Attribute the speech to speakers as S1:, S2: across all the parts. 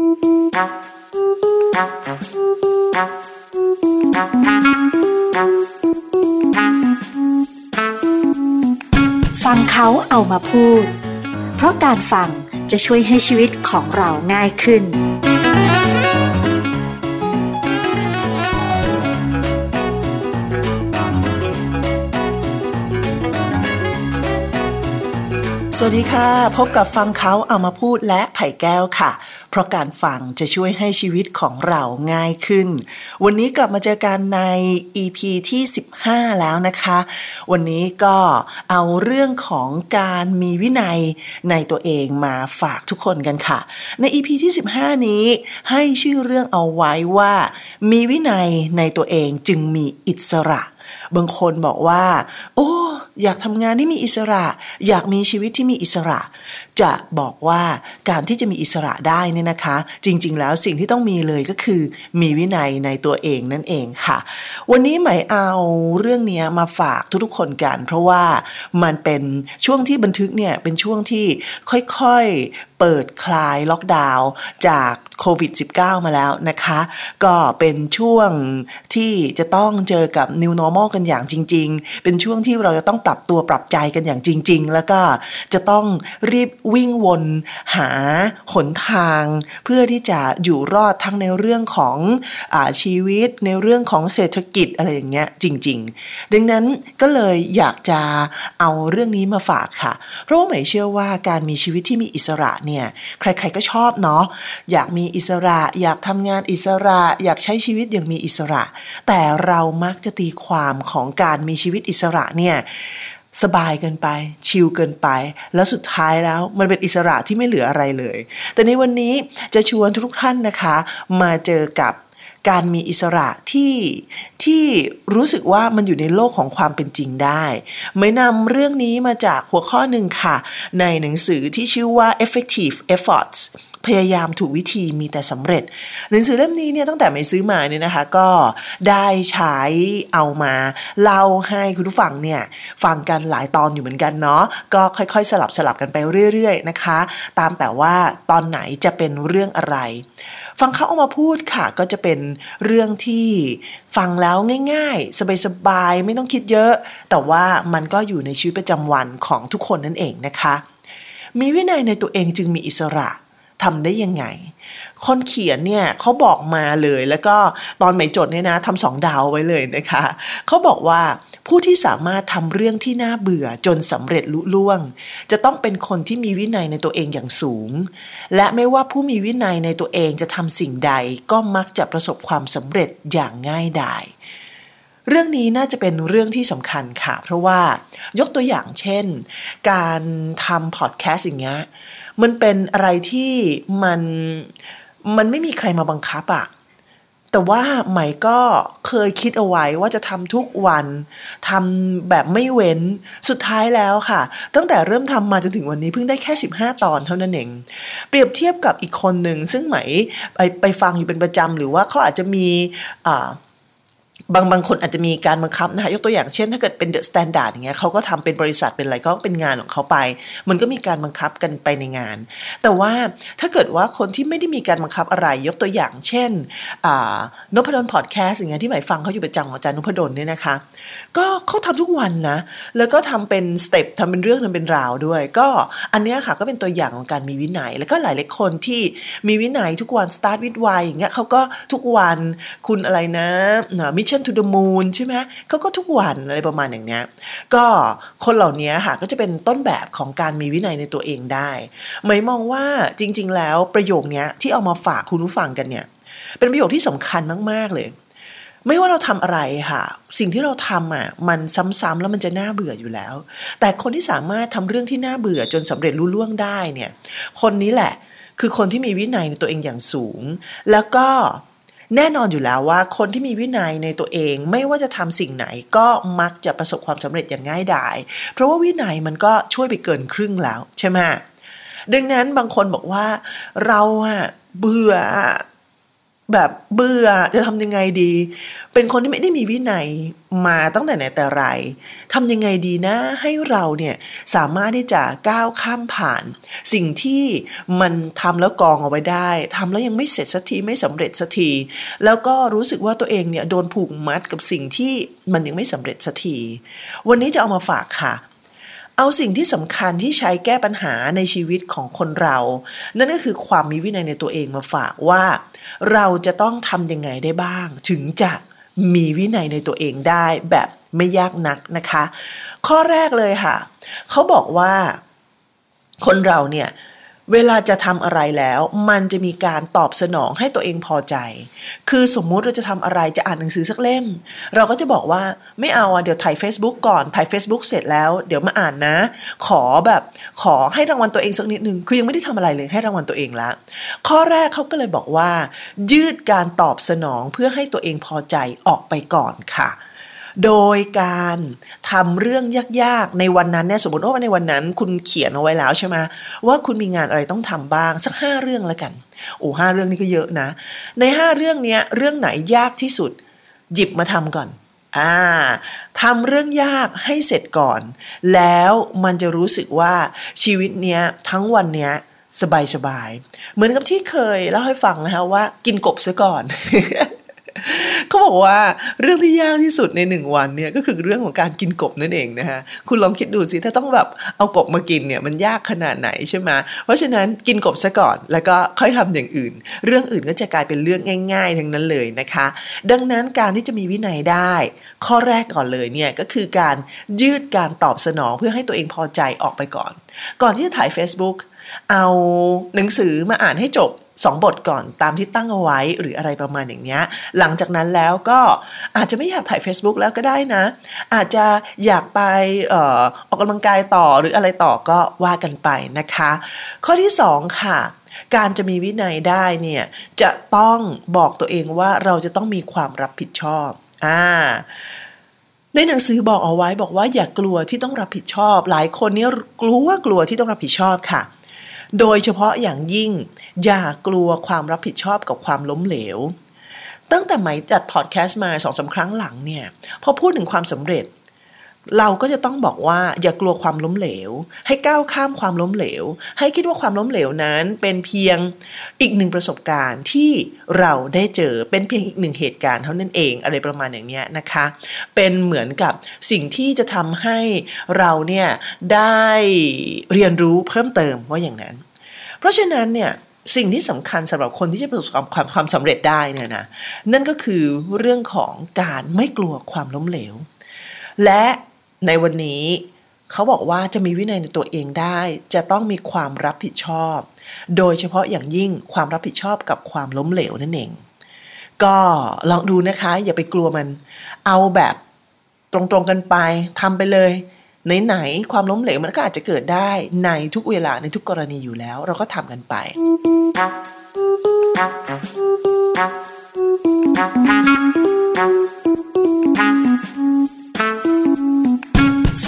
S1: ฟังเขาเอามาพูด เพราะการฟังจะช่วยให้ชีวิตของเราง่ายขึ้น
S2: สวัสดีค่ะ พบกับฟังเขาเอามาพูดและไผ่แก้วค่ะ เพราะการฟังจะช่วยให้ชีวิตของเราง่ายขึ้น วันนี้กลับมาเจอกันใน EP ที่ 15 แล้วนะคะ วันนี้ก็เอาเรื่องของการมีวินัยในตัวเองมาฝากทุกคนกันค่ะ ใน EP ที่ 15 นี้ให้ชื่อเรื่องเอาไว้ว่า มีวินัยในตัวเองจึงมีอิสระ บางคนบอกว่า โอ้อยากทำงานที่มีอิสระ อยากมีชีวิตที่มีอิสระ จะบอกว่าการที่จะมีอิสระได้นี่นะคะ จริง ๆ แล้วสิ่งที่ต้องมีเลยก็คือ มีวินัยในตัวเองนั่นเองค่ะ วันนี้หมายเอาเรื่องนี้มาฝากทุกๆคนกัน เพราะว่ามันเป็นช่วงที่บันทึกเนี่ยเป็นช่วงที่ค่อยๆเปิดคลายล็อกดาวน์จากโควิด -19 มาแล้วนะคะ ก็เป็นช่วงที่จะต้องเจอกับ New Normal กันอย่างจริง ๆ เป็นช่วงที่เราจะต้องปรับตัวปรับใจกันอย่างจริง ๆ แล้วก็จะต้องรีบวิ่งวนหาหนทาง เพื่อที่จะอยู่รอดทั้งในเรื่องของอชีวิตในเรื่องของเศรษฐกิจอะไรอย่างเงี้ยจริง ๆ ดังนั้นก็เลยอยากจะเอาเรื่องนี้มาฝากค่ะ เพราะว่าหมายเชื่อว่าการมีชีวิตที่มีอิสระเนี่ยใครๆก็ชอบเนาะอยากมีอิสระ อยากทำงานอิสระ อยากใช้ชีวิตอย่างมีอิสระ แต่เรามักจะตีความของการมีชีวิตอิสระเนี่ย สบายเกินไป ชิลเกินไป แล้วสุดท้ายแล้วมันเป็นอิสระที่ไม่เหลืออะไรเลย แต่ในวันนี้จะชวนทุกท่านนะคะ มาเจอกับการมีอิสระที่ที่รู้สึกว่ามันอยู่ในโลกของความเป็นจริงได้ ไม่นำเรื่องนี้มาจากหัวข้อหนึ่งค่ะ ในหนังสือที่ชื่อว่า effective efforts พยายามถูกวิธีมีแต่สำเร็จ หนังสือเล่มนี้เนี่ยตั้งแต่ไม่ซื้อมาเนี่ยนะคะ ก็ได้ใช้เอามาเล่าให้คุณผู้ฟังเนี่ยฟังกันหลายตอนอยู่เหมือนกันเนาะก็ค่อยๆ สลับสลับกันไปเรื่อยๆนะคะ ตามแต่ว่าตอนไหนจะเป็นเรื่องอะไร ฟังเขาเอามาพูดค่ะ ก็จะเป็นเรื่องที่ฟังแล้วง่ายๆ สบายๆ ไม่ต้องคิดเยอะ แต่ว่ามันก็อยู่ในชีวิตประจำวันของทุกคนนั่นเองนะคะ มีวินัยในตัวเองจึงมีอิสระ ทำได้ยังไง คนเขียนเนี่ยเขาบอกมาเลยแล้วก็ตอนหมายจดเนี่ยนะทำสองดาวไว้เลยนะคะเขาบอกว่าผู้ที่สามารถทำเรื่องที่น่าเบื่อจนสำเร็จลุล่วง จะต้องเป็นคนที่มีวินัยในตัวเองอย่างสูง และไม่ว่าผู้มีวินัยในตัวเองจะทำสิ่งใดก็มักจะประสบความสำเร็จอย่างง่ายดายเรื่องนี้น่าจะเป็นเรื่องที่สำคัญค่ะ เพราะว่ายกตัวอย่างเช่น การทำพอดแคสต์อย่างเงี้ย มันเป็นอะไรที่มันมันไม่มีใครมาบังคับอะแต่ว่าใหม่ก็เคยคิดเอาไว้ว่าจะทำทุกวันทำแบบไม่เว้นสุดท้ายแล้วค่ะ ตั้งแต่เริ่มทำมาจนถึงวันนี้เพิ่งได้แค่ 15 ตอนเท่านั้นเอง เปรียบเทียบกับอีกคนหนึ่งซึ่งใหม่ไปไปฟังอยู่เป็นประจำหรือว่าเขาอาจจะมีอ่า บางบางคนอาจจะมีการบังคับนะคะยกตัวอย่างเช่น ถ้าเกิดเป็น The Standard อย่างเงี้ยเขาก็ทำเป็นบริษัทเป็นอะไรก็เป็นงานของเขาไป มันก็มีการบังคับกันไปในงาน แต่ว่าถ้าเกิดว่าคนที่ไม่ได้มีการบังคับอะไร ยกตัวอย่างเช่นนพดลพอดแคสต์อย่างเงี้ยที่ใหม่ฟังเขาอยู่ประจำของอาจารย์นพดลเนี่ยนะคะ ก็เขาทำทุกวันนะ แล้วก็ทำเป็น step ทำเป็นเรื่องทำเป็นราวด้วย ก็อันเนี้ยค่ะก็เป็นตัวอย่างของการมีวินัย แล้วก็หลายหลายคนที่มีวินัยทุกวัน start with why อย่างเงี้ยเขาก็ทุกวันคุณอะไรนะมิชชั่น to the moon ใช่ไหมเขาก็ทุกวันอะไรประมาณอย่างเนี้ย ก็คนเหล่านี้ค่ะก็จะเป็นต้นแบบของการมีวินัยในตัวเองได้หมายมองว่าจริง ๆ แล้วประโยคนี้ที่เอามาฝากคุณผู้ฟังกันเนี่ย เป็นประโยคที่สำคัญมาก ๆ เลย ไม่ว่าเราทำอะไรค่ะ สิ่งที่เราทำอะมันซ้ำๆแล้วมันจะน่าเบื่ออยู่แล้ว แต่คนที่สามารถทำเรื่องที่น่าเบื่อจนสำเร็จรุ่ล่วงได้เนี่ย คนนี้แหละคือคนที่มีวินัยในตัวเองอย่างสูง แล้วก็ แน่นอนอยู่แล้วว่าคนที่มีวินัยในตัวเองไม่ว่าจะทำสิ่งไหนก็มักจะประสบความสำเร็จอย่างง่ายดาย เพราะว่าวินัยมันก็ช่วยไปเกินครึ่งแล้วใช่ไหมดังนั้นบางคนบอกว่าเราอะเบื่อ แบบเบื่อจะทำยังไงดี เป็นคนที่ไม่ได้มีวินัยมาตั้งแต่ไหนแต่ไรทำยังไงดีนะ ให้เราเนี่ยสามารถที่จะก้าวข้ามผ่าน สิ่งที่มันทำแล้วกองเอาไว้ได้ทำแล้วยังไม่เสร็จสักทีไม่สำเร็จสักที แล้วก็รู้สึกว่าตัวเองเนี่ยโดนผูกมัดกับสิ่งที่มันยังไม่สำเร็จสักที วันนี้จะเอามาฝากค่ะ เอาสิ่งที่สำคัญที่ใช้แก้ปัญหาในชีวิตของคนเรา นั่นก็คือความมีวินัยในตัวเองมาฝากว่า เราจะต้องทำยังไงได้บ้าง ถึงจะมีวินัยในตัวเองได้แบบไม่ยากนักนะคะ ข้อแรกเลยค่ะ เขาบอกว่า คนเราเนี่ย เวลาจะทำอะไรแล้ว มันจะมีการตอบสนองให้ตัวเองพอใจ คือสมมุติเราจะทำอะไรจะอ่านหนังสือสักเล่ม เราก็จะบอกว่าไม่เอาอะเดี๋ยวถ่าย Facebook ก่อนถ่าย Facebook เสร็จแล้ว เดี๋ยวมาอ่านนะ ขอแบบขอให้รางวัลตัวเองสักนิดนึงคือยังไม่ได้ทำอะไรเลยให้รางวัลตัวเองละข้อแรกเขาก็เลยบอกว่า ยืดการตอบสนองเพื่อให้ตัวเองพอใจออกไปก่อนค่ะ โดยการทำเรื่องยากๆ ในวันนั้นเนี่ยสมมติว่าในวันนั้น คุณเขียนเอาไว้แล้วใช่ไหมว่าคุณมีงานอะไรต้องทำบ้างสักห้าเรื่องแล้วกันโอ้ห้าเรื่องนี้ก็เยอะนะ ในห้าเรื่องนี้เรื่องไหนยากที่สุด หยิบมาทำก่อนอ่าทำเรื่องยากให้เสร็จก่อน แล้วมันจะรู้สึกว่าชีวิตเนี้ยทั้งวันเนี้ยสบายสบาย เหมือนกับที่เคยเล่าให้ฟังนะคะว่ากินกบซะก่อน เขาบอกว่าเรื่องที่ยากที่สุดในหนึ่งวันเนี่ยก็คือเรื่องของการกินกบนั่นเองนะฮะคุณลองคิดดูสิถ้าต้องแบบเอากบมากินเนี่ยมันยากขนาดไหนใช่ไหมเพราะฉะนั้นกินกบซะก่อนแล้วก็ค่อยทำอย่างอื่น เรื่องอื่นก็จะกลายเป็นเรื่องง่าย ๆ ทั้งนั้นเลยนะคะ ดังนั้นการที่จะมีวินัยได้ ข้อแรกก่อนเลยเนี่ยก็คือการยืดการตอบสนองเพื่อให้ตัวเองพอใจออกไปก่อน ก่อนที่จะถ่าย Facebook เอาหนังสือมาอ่านให้จบ สองบทก่อนตามที่ตั้งเอาไว้หรืออะไรประมาณอย่างเนี้ย หลังจากนั้นแล้วก็อาจจะไม่อยากถ่าย Facebook แล้วก็ได้นะ อาจจะอยากไปออออกกำลังกายต่อหรืออะไรต่อก็ว่ากันไปนะคะ ข้อที่สองค่ะการจะมีวินัยได้เนี่ยจะต้องบอกตัวเองว่าเราจะต้องมีความรับผิดชอบอ่าในหนังสือบอกเอาไว้บอกว่าอย่ากกลัวที่ต้องรับผิดชอบ หลายคนเนี่ยกลัวกลัวที่ต้องรับผิดชอบค่ะ โดยเฉพาะอย่างยิ่ง อย่ากลัวความรับผิดชอบกับความล้มเหลว ตั้งแต่ไหมจัดพอดแคสต์มาสองสาครั้งหลังเนี่ย พอพูดถึงความสำเร็จ เราก็จะต้องบอกว่าอย่ากลัวความล้มเหลว ให้ก้าวข้ามความล้มเหลว ให้คิดว่าความล้มเหลวนั้นเป็นเพียงอีกหนึ่งประสบการณ์ที่เราได้เจอเป็นเพียงอีกหนึ่งเหตุการณ์เท่านั้นเองอะไรประมาณอย่างนี้นะคะ เป็นเหมือนกับสิ่งที่จะทำให้เราเนี่ยได้เรียนรู้เพิ่มเติมว่าอย่างนั้น เพราะฉะนั้นเนี่ยสิ่งที่สำคัญสำหรับคนที่จะประสบความความความสำเร็จได้เนี่ยนะนั่นก็คือเรื่องของการไม่กลัวความล้มเหลว และ ในวันนี้เขาบอกว่าจะมีวินัยในตัวเองได้ จะต้องมีความรับผิดชอบ โดยเฉพาะอย่างยิ่งความรับผิดชอบกับความล้มเหลวนั่นเอง ก็ลองดูนะคะอย่าไปกลัวมัน เอาแบบตรงๆกันไปทำไปเลยไหนๆความล้มเหลวมันก็อาจจะเกิดได้ในทุกเวลาในทุกกรณีอยู่แล้ว เราก็ทำกันไป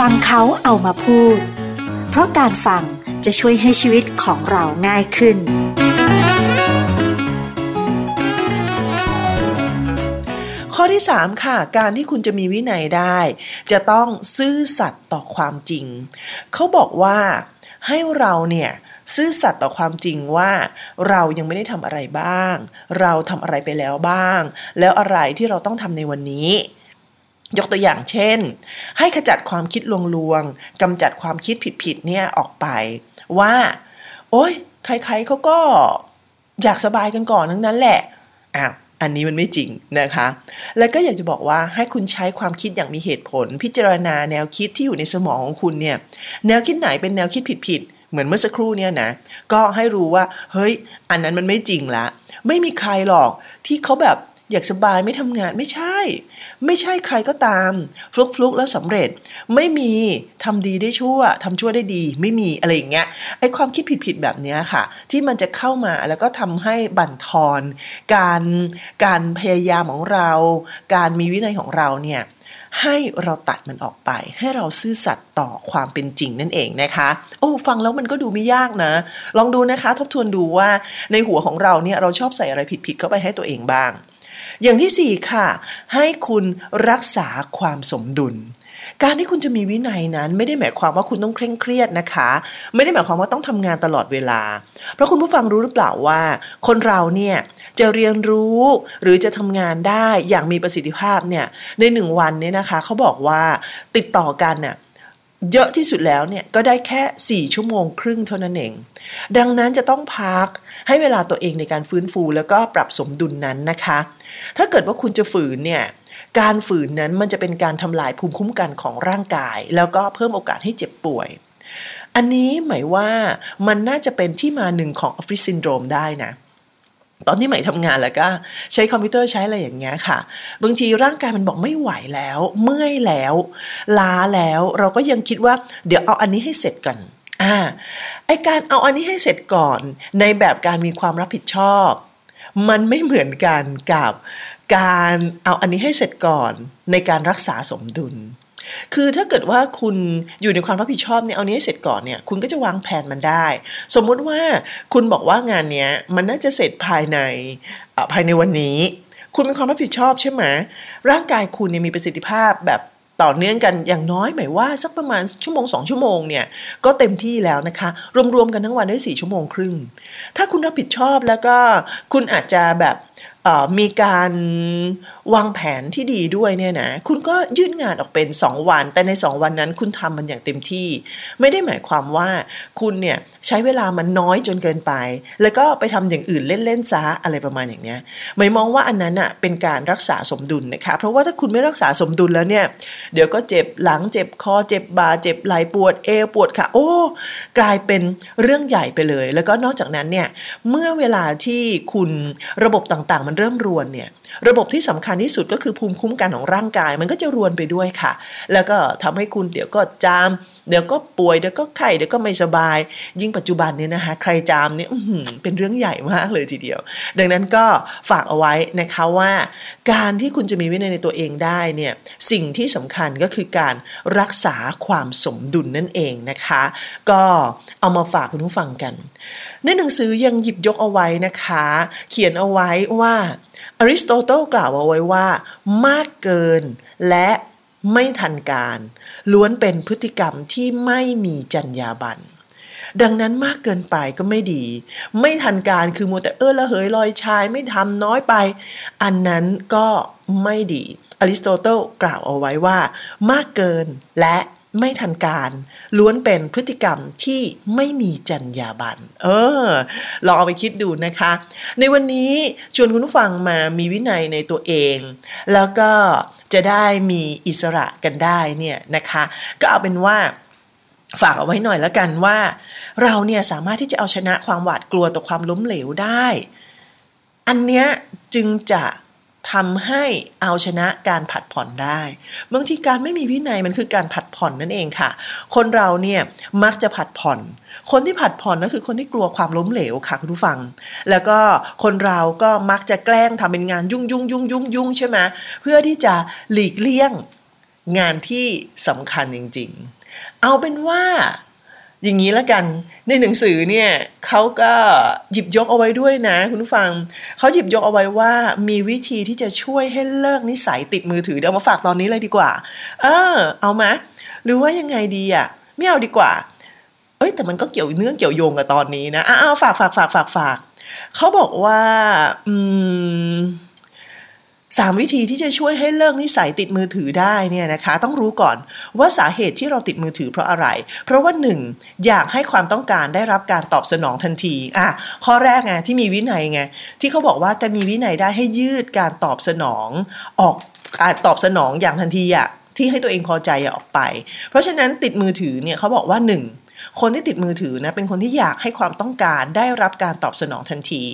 S1: ฟังเขาเอามาพูด เพราะการฟังจะช่วยให้ชีวิตของเราง่ายขึ้น
S2: ข้อที่ 3 ค่ะ การที่คุณจะมีวินัยได้ จะต้องซื่อสัตย์ต่อความจริง เขาบอกว่าให้เราเนี่ยซื่อสัตย์ต่อความจริงว่าเรายังไม่ได้ทำอะไรบ้าง เราทำอะไรไปแล้วบ้าง แล้วอะไรที่เราต้องทำในวันนี้ ยกตัวอย่างเช่น ให้ขจัดความคิดลวงๆกำจัดความคิดผิดๆเนี่ยออกไป ว่า โอ๊ยใครๆเขาก็อยากสบายกันก่อนทั้งนั้นแหละอ้าวอันนี้มันไม่จริงนะคะ แล้วก็อยากจะบอกว่าให้คุณใช้ความคิดอย่างมีเหตุผล พิจารณาแนวคิดที่อยู่ในสมองของคุณเนี่ย แนวคิดไหนเป็นแนวคิดผิดๆเหมือนเมื่อสักครู่เนี่ยนะ ก็ให้รู้ว่า เฮ้ย อันนั้นมันไม่จริงละ ไม่มีใครหรอกที่เขาแบบอยากสบายไม่ทำงานไม่ใช่ ไม่ใช่ใครก็ตาม ฟลุกฟลุกแล้วสำเร็จ ไม่มีทำดีได้ชั่วทำชั่วได้ดี ไม่มีอะไรอย่างเงี้ยไอความคิดผิดๆแบบเนี้ยค่ะ ที่มันจะเข้ามาแล้วก็ทำให้บั่นทอน การการพยายามของเรา การมีวินัยของเราเนี่ยให้เราตัดมันออกไป ให้เราซื่อสัตย์ต่อความเป็นจริงนั่นเองนะคะ โอ้ฟังแล้วมันก็ดูไม่ยากนะ ลองดูนะคะ ทบทวนดูว่าในหัวของเราเนี่ยเราชอบใส่อะไรผิดๆเข้าไปให้ตัวเองบ้าง อย่างที่สี่ค่ะ ให้คุณรักษาความสมดุลการที่คุณจะมีวินัยนั้นไม่ได้หมายความว่าคุณต้องเคร่งเครียดนะคะ ไม่ได้หมายความว่าต้องทำงานตลอดเวลา เพราะคุณผู้ฟังรู้หรือเปล่าว่า คนเราเนี่ยจะเรียนรู้หรือจะทำงานได้อย่างมีประสิทธิภาพเนี่ยในหนึ่งวันเนี่ยนะคะเขาบอกว่าติดต่อกันเนี่ย เยอะที่สุดแล้วเนี่ยก็ได้แค่ 4 ชั่วโมงครึ่งเท่านั้นเอง ดังนั้นจะต้องพักให้เวลาตัวเองในการฟื้นฟูแล้วก็ปรับสมดุลนั้นนะคะ ถ้าเกิดว่าคุณจะฝืนเนี่ยการฝืนนั้นมันจะเป็นการทำลายภูมิคุ้มกันของร่างกาย แล้วก็เพิ่มโอกาสให้เจ็บป่วย อันนี้ใหม่ว่ามันน่าจะเป็นที่มาหนึ่งของออฟฟิศซินโดรมได้นะ ตอนที่ใหม่ทำงานแล้วก็ใช้คอมพิวเตอร์ใช้อะไรอย่างเงี้ยค่ะ บางทีร่างกายมันบอกไม่ไหวแล้ว เมื่อยแล้วล้าแล้วเราก็ยังคิดว่า เดี๋ยวเอาอันนี้ให้เสร็จกันอ่าไอการเอาอันนี้ให้เสร็จก่อนในแบบการมีความรับผิดชอบ มันไม่เหมือนกันกับการเอาอันนี้ให้เสร็จก่อนในการรักษาสมดุล คือถ้าเกิดว่าคุณอยู่ในความรับผิดชอบเนี่ยเอานี้ให้เสร็จก่อนเนี่ยคุณก็จะวางแผนมันได้ สมมุติว่าคุณบอกว่างานเนี้ยมันน่าจะเสร็จภายในภายในวันนี้ คุณมีความรับผิดชอบใช่ไหมร่างกายคุณเนี่ยมีประสิทธิภาพแบบต่อเนื่องกันอย่างน้อยหมายว่าสักประมาณชั่วโมงสองชั่วโมงเนี่ยก็เต็มที่แล้วนะคะ รวมๆกันทั้งวันได้สี่ชั่วโมงครึ่ง ถ้าคุณรับผิดชอบแล้วก็คุณอาจจะแบบ มีการวางแผนที่ดีด้วยเนี่ยนะคุณก็ยื่นงานออกเป็น 2 วัน แต่ใน 2 วันนั้นคุณทำมันอย่างเต็มที่ ไม่ได้หมายความว่าคุณเนี่ยใช้เวลามันน้อยจนเกินไป แล้วก็ไปทำอย่างอื่นเล่นๆซะอะไรประมาณอย่างเนี้ยไม่มองว่าอันนั้นอะเป็นการรักษาสมดุลนะคะเพราะว่าถ้าคุณไม่รักษาสมดุลแล้วเนี่ยเดี๋ยวก็เจ็บหลังเจ็บคอเจ็บบ่าเจ็บไหล่ปวดเอวปวดขาโอ้กลายเป็นเรื่องใหญ่ไปเลย แล้วก็นอกจากนั้นเนี่ยเมื่อเวลาที่คุณระบบต่างๆมันเริ่มรวนเนี่ย ระบบที่สำคัญที่สุดก็คือภูมิคุ้มกันของร่างกาย มันก็จะรวนไปด้วยค่ะ แล้วก็ทำให้คุณเดี๋ยวก็จาม เดี๋ยวก็ป่วยเดี๋ยวก็ไข้เดี๋ยวก็ไม่สบาย ยิ่งปัจจุบันเนี่ยนะคะ ใครจามเนี่ยเป็นเรื่องใหญ่มากเลยทีเดียว ดังนั้นก็ฝากเอาไว้นะคะว่า การที่คุณจะมีวินัยในตัวเองได้เนี่ยสิ่งที่สำคัญก็คือการรักษาความสมดุลนั่นเองนะคะ ก็เอามาฝากคุณผู้ฟังกัน ในหนังสือยังหยิบยกเอาไว้นะคะ เขียนเอาไว้ว่า อริสโตเติลกล่าวเอาไว้ว่า มากเกินและไม่ทันการ ล้วนเป็นพฤติกรรมที่ไม่มีจรรยาบรรณดังนั้นมากเกินไปก็ไม่ดี ไม่ทันการคือมัวแต่เออละเหยลอยชายไม่ทำน้อยไป อันนั้นก็ไม่ดีอริสโตเติลกล่าวเอาไว้ว่า มากเกินและ ไม่ทันการ ล้วนเป็นพฤติกรรมที่ไม่มีจรรยาบรรณเออ ลองเอาไปคิดดูนะคะ ในวันนี้ชวนคุณผู้ฟังมามีวินัยในตัวเอง แล้วก็จะได้มีอิสระกันได้เนี่ยนะคะ ก็เอาเป็นว่าฝากเอาไว้หน่อยแล้วกันว่า เราเนี่ยสามารถที่จะเอาชนะความหวาดกลัวต่อความล้มเหลวได้ อันเนี้ยจึงจะ ทำให้เอาชนะการผัดผ่อนได้บางทีการไม่มีวินัยมันคือการผัดผ่อนนั่นเองค่ะ คนเราเนี่ยมักจะผัดผ่อน คนที่ผัดผ่อนก็คือคนที่กลัวความล้มเหลวค่ะคุณผู้ฟัง แล้วก็คนเราก็มักจะแกล้งทำเป็นงานยุ่งยุ่งยุ่งยุ่งยุ่งใช่ไหมเพื่อที่จะหลีกเลี่ยงงานที่สำคัญจริง ๆ เอาเป็นว่า อย่างนี้ละกันในหนังสือเนี่ยเขาก็หยิบยกเอาไว้ด้วยนะ คุณผู้ฟังเขาหยิบยกเอาไว้ว่ามีวิธีที่จะช่วยให้เลิกนิสัยติดมือถือเดี๋ยวมาฝากตอนนี้เลยดีกว่า เออ เอามาหรือว่ายังไงดีอะไม่เอาดีกว่า เอ้ยแต่มันก็เกี่ยวเนื่องเกี่ยวโยงกับตอนนี้นะอ้าวฝากฝากฝากฝากฝากเขาบอกว่า อืม สามวิธีที่จะช่วยให้เลิกนิสัยติดมือถือได้เนี่ยนะคะ ต้องรู้ก่อนว่าสาเหตุที่เราติดมือถือเพราะอะไร เพราะว่าหนึ่งอยากให้ความต้องการได้รับการตอบสนองทันทีอะข้อแรกไงที่มีวินัยไงที่เขาบอกว่าการมีวินัยได้ให้ยืดการตอบสนองออกตอบสนองอย่างทันทีอะที่ให้ตัวเองพอใจออกไป เพราะฉะนั้นติดมือถือเนี่ยเขาบอกว่าหนึ่ง คนที่ติดมือถือนะเป็นคนที่อยากให้ความต้องการได้รับการตอบสนองทันที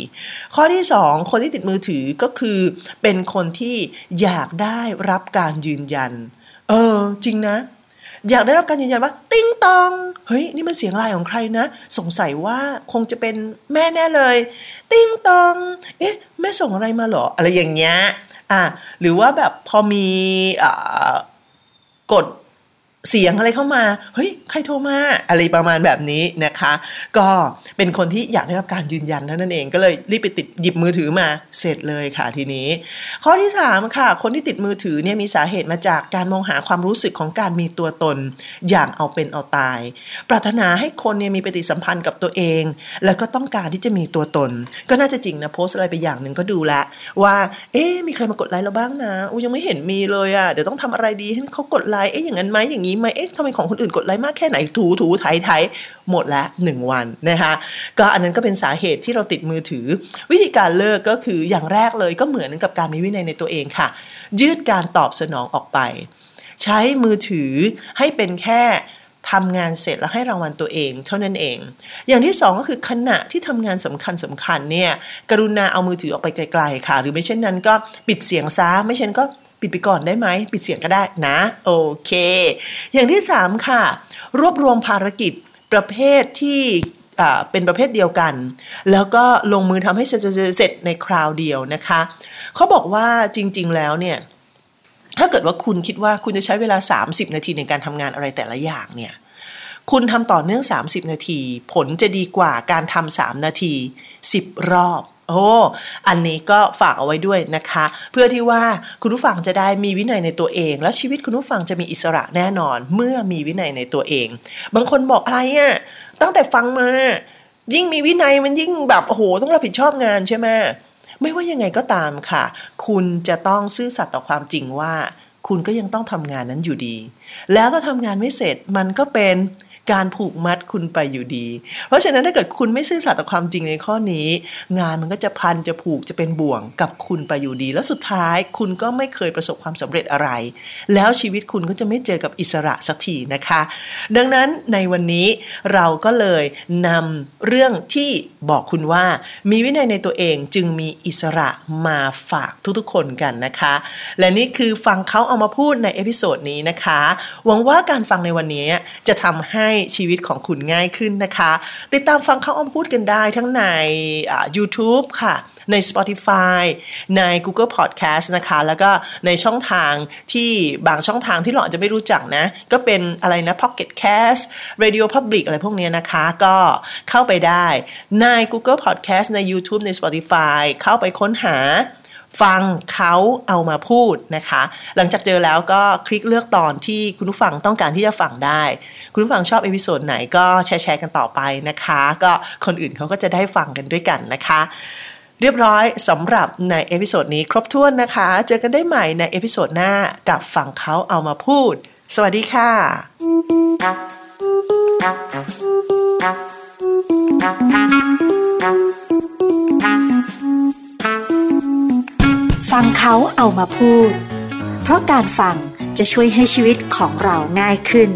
S2: ข้อที่ 2 คนที่ติดมือถือก็คือเป็นคนที่อยากได้รับการยืนยัน เออ จริงนะ อยากได้รับการยืนยันว่า ติ้งตองเฮ้ยนี่มันเสียงลายของใครนะ สงสัยว่าคงจะเป็นแม่แน่เลย ติ้งตองเอ๊ะแม่ส่งอะไรมาหรอ อะไรอย่างเงี้ยอะหรือว่าแบบพอมีอกด เสียงอะไรเข้ามาเฮ้ยใครโทรมาอะไรประมาณแบบนี้นะคะ ก็เป็นคนที่อยากได้รับการยืนยันเท่านั้นเองก็เลยรีบไปติดหยิบมือถือมาเสร็จเลยค่ะทีนี้ ข้อที่3ค่ะคนที่ติดมือถือเนี่ยมีสาเหตุมาจากการมองหาความรู้สึกของการมีตัวตน อย่างเอาเป็นเอาตาย ปรารถนาให้คนเนี่ยมีปฏิสัมพันธ์กับตัวเอง แล้วก็ต้องการที่จะมีตัวตน ก็น่าจะจริงนะโพสอะไรไปอย่างหนึ่งก็ดูแลว่า เอ๊มีใครมากดไลค์เราบ้างนะอูยังไม่เห็นมีเลยอะ่ะเดี๋ยวต้องทำอะไรดีให้เขากดไลค์เอ๊ะอย่างนั้นไหมอย่างนี้ไหมเอ๊ะทำไมของคนอื่นกดไลค์มากแค่ไหนถูถูไถไถหมดละหนึ่งวันนะคะก็อันนั้นก็เป็นสาเหตุที่เราติดมือถือ วิธีการเลิกก็คืออย่างแรกเลยก็เหมือนกับการมีวินัยในตัวเองค่ะ ยืดการตอบสนองออกไป ใช้มือถือให้เป็นแค่ทำงานเสร็จแล้วให้รางวัลตัวเองเท่านั้นเอง อย่างที่สองก็คือขณะที่ทำงานสำคัญสำคัญเนี่ยกรุณาเอามือถือออกไปไกลๆค่ะ หรือไม่เช่นนั้นก็ปิดเสียงซะไม่เช่นก็ ปิดไปก่อนได้ไหม ปิดเสียงก็ได้นะ โอเค อย่างที่ 3 ค่ะ รวบรวมภารกิจประเภทที่เป็นประเภทเดียวกัน แล้วก็ลงมือทำให้เสร็จในคราวเดียวนะคะ เขาบอกว่าจริง ๆ แล้วเนี่ย ถ้าเกิดว่าคุณคิดว่าคุณจะใช้เวลา 30 นาทีในการทำงานอะไรแต่ละอย่างเนี่ย คุณทำต่อเนื่อง 30 นาที ผลจะดีกว่าการทำ3นาที 10 รอบ โอ้อันนี้ก็ฝากเอาไว้ด้วยนะคะ เพื่อที่ว่าคุณผู้ฟังจะได้มีวินัยในตัวเอง แล้วชีวิตคุณผู้ฟังจะมีอิสระแน่นอน เมื่อมีวินัยในตัวเอง บางคนบอกอะไรอะ่ะตั้งแต่ฟังมา ยิ่งมีวินัยมันยิ่งแบบโอ้โหต้องรับผิดชอบงานใช่ไหมไม่ว่ายังไงก็ตามค่ะ คุณจะต้องซื่อสัตย์ต่อความจริงว่า คุณก็ยังต้องทำงานนั้นอยู่ดี แล้วถ้าทำงานไม่เสร็จมันก็เป็น การผูกมัดคุณไปอยู่ดี เพราะฉะนั้นถ้าเกิดคุณไม่ซื่อสัตย์ต่อความจริงในข้อนี้ งานมันก็จะพันจะผูกจะเป็นบ่วงกับคุณไปอยู่ดี แล้วสุดท้ายคุณก็ไม่เคยประสบความสำเร็จอะไร แล้วชีวิตคุณก็จะไม่เจอกับอิสระสักทีนะคะ ดังนั้นในวันนี้เราก็เลยนำเรื่องที่บอกคุณว่า มีวินัยในตัวเองจึงมีอิสระมาฝากทุกๆคนกันนะคะ และนี่คือฟังเขาเอามาพูดใน episode นี้นะคะหวังว่าการฟังในวันนี้จะทำให้ชีวิตของคุณง่ายขึ้นนะคะ ติดตามฟังเขาเอามาพูดกันได้ทั้งใน YouTube ค่ะ ใน Spotify ใน Google Podcast นะคะ แล้วก็ในช่องทางที่บางช่องทางที่เราอาจจะไม่รู้จักนะ ก็เป็นอะไรนะ Pocket Cast Radio Public อะไรพวกนี้นะคะ ก็เข้าไปได้ใน Google Podcast ใน YouTube ใน Spotify เข้าไปค้นหา ฟังเขาเอามาพูดนะคะ หลังจากเจอแล้วก็คลิกเลือกตอนที่คุณผู้ฟังต้องการที่จะฟังได้ คุณผู้ฟังชอบ episode ไหนก็แชร์แชร์กันต่อไปนะคะ ก็คนอื่นเขาก็จะได้ฟังกันด้วยกันนะคะ เรียบร้อยสำหรับใน episode นี้ครบถ้วนนะคะ เจอกันได้ใหม่ใน episode หน้ากับฟังเขาเอามาพูด สวัสดีค่ะ
S1: ฟังเขาเอามาพูด เพราะการฟังจะช่วยให้ชีวิตของเราง่ายขึ้น